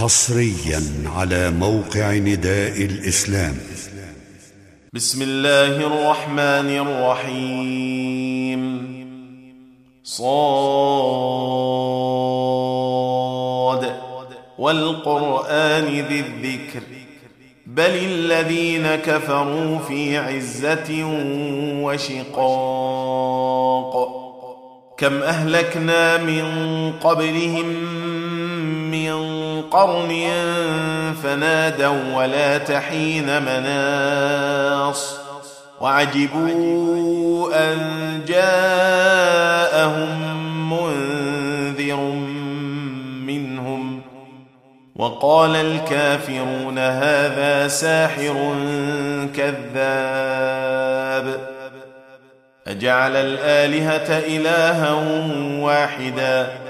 حصريا على موقع نداء الإسلام. بسم الله الرحمن الرحيم. صاد. والقرآن ذي الذكر. بل الذين كفروا في عزة وشقاق. كم أهلكنا من قبلهم من قرن فنادوا ولا تحين مناص وعجبوا أن جاءهم منذر منهم وقال الكافرون هذا ساحر كذاب أجعل الآلهة إلها واحدا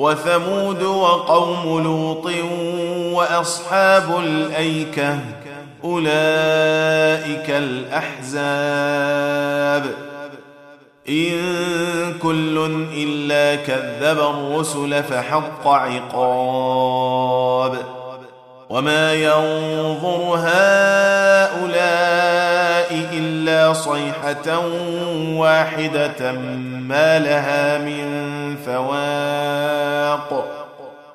وثمود وقوم لوط وأصحاب الأيكة أولئك الأحزاب. إن كل إلا كذب الرسل فحق عقاب. وما ينظر هؤلاء الا صيحه واحدة ما لها من فواق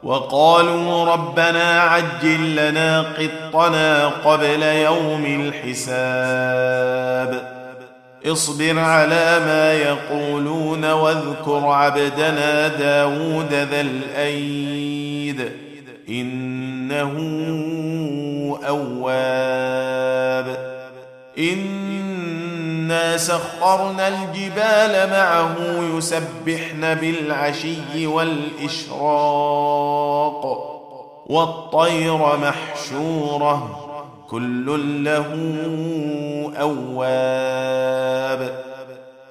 وقالوا ربنا عجل لنا قطنا قبل يوم الحساب اصبر على ما يقولون واذكر عبدنا داود ذا الايد إنه أواب. إنا سخرنا الجبال معه يسبحن بالعشي والإشراق. والطير محشورة كل له أواب.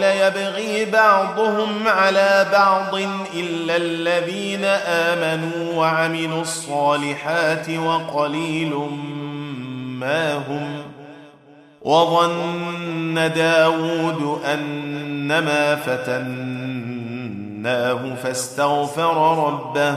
يبغي بعضهم على بعض إلا الذين آمنوا وعملوا الصالحات وقليل ما هم وظن داود أنما فتناه فاستغفر ربه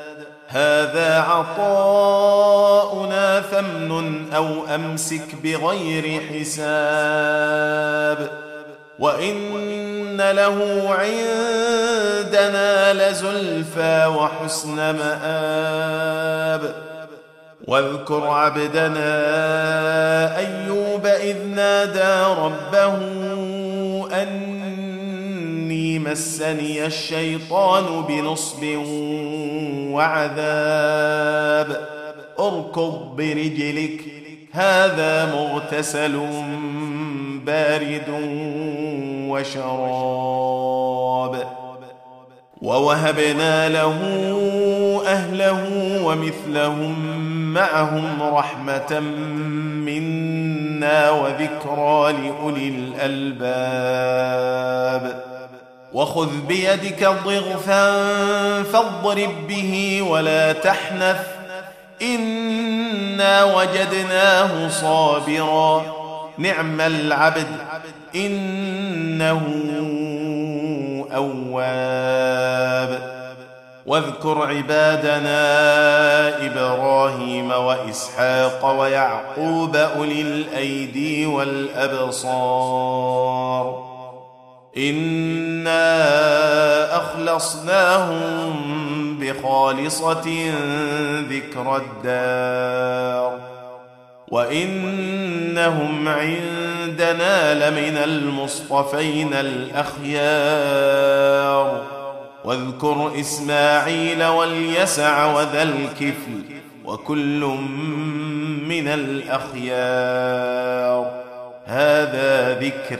هذا عطاؤنا فامنن أو أمسك بغير حساب. وإن له عندنا لزلفى وحسن مآب. واذكر عبدنا أيوب إذ نادى ربه أن مسني الشيطان بنصب وعذاب. أركض برجلك هذا مغتسل بارد وشراب. ووهبنا له أهله ومثلهم معهم رحمة منا وذكرى لأولي الألباب. وخذ بيدك ضغثا فاضرب به ولا تحنث إنا وجدناه صابرا. نعم العبد إنه أواب. واذكر عبادنا إبراهيم وإسحاق ويعقوب أولي الأيدي والأبصار. إنا أخلصناهم بخالصة ذكر الدار وإنهم عندنا لمن المصطفين الأخيار واذكر إسماعيل واليسع وذا الكفل وكل من الأخيار هذا ذكر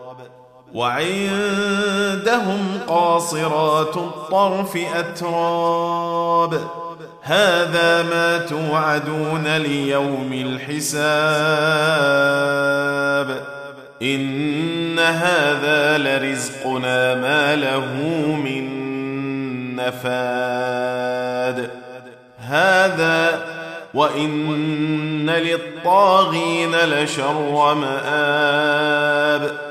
وعندهم قاصرات الطرف أتراب. هذا ما توعدون ليوم الحساب. إن هذا لرزقنا ما له من نفاد. هذا وإن للطاغين لشر مآب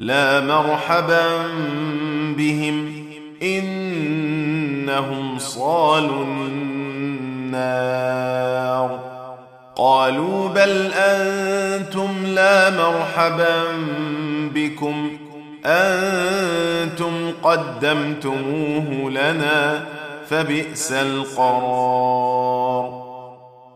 لا مرحبا بهم إنهم صالوا النار. قالوا بل أنتم لا مرحبا بكم. أنتم قدمتموه لنا فبئس القرار.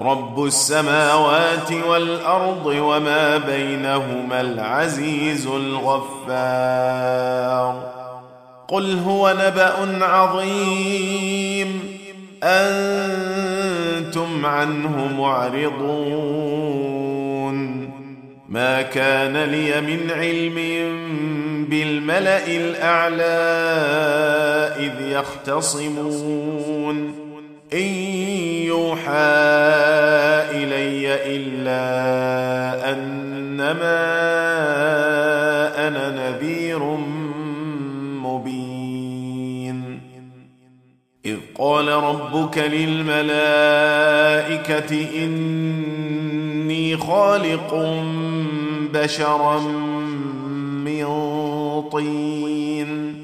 رب السماوات والأرض وما بينهما العزيز الغفار. قل هو نبأ عظيم. أنتم عنه معرضون. ما كان لي من علم بالملأ الأعلى إذ يختصمون. إن يوحى إلي إلا أنما أنا نذير مبين. إذ قال ربك للملائكة إني خالق بشرا من طين.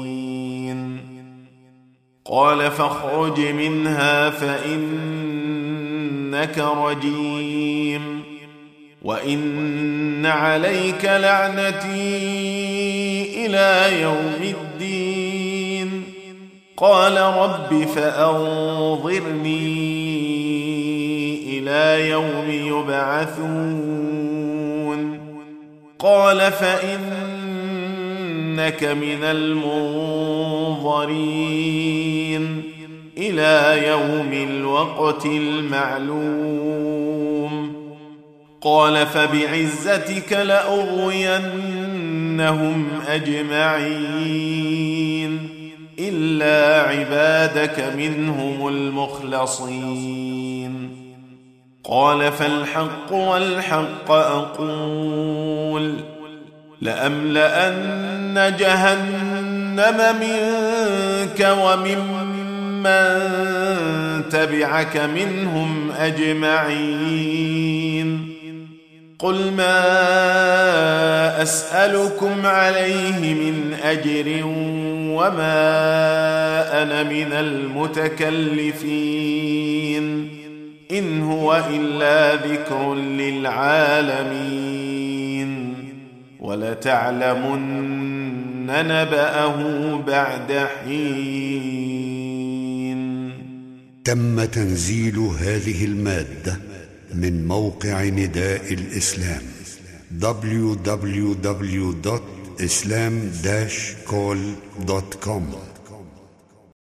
قال فاخرج منها فإنك رجيم وإن عليك لعنتي إلى يوم الدين. قال رب فأنظرني إلى يوم يبعثون. قال فانك من المنظرين إلى يوم الوقت المعلوم. قال فبعزتك لأغوينهم أجمعين إلا عبادك منهم المخلصين. قال فالحق والحق أقول. لأملأن جهنم منك وممن تبعك منهم أجمعين. قل ما أسألكم عليه من أجر وما أنا من المتكلفين. إن هو إلا ذكر للعالمين. ولتعلمن نبأه بعد حين. تم تنزيل هذه المادة من موقع نداء الإسلام www.islam-call.com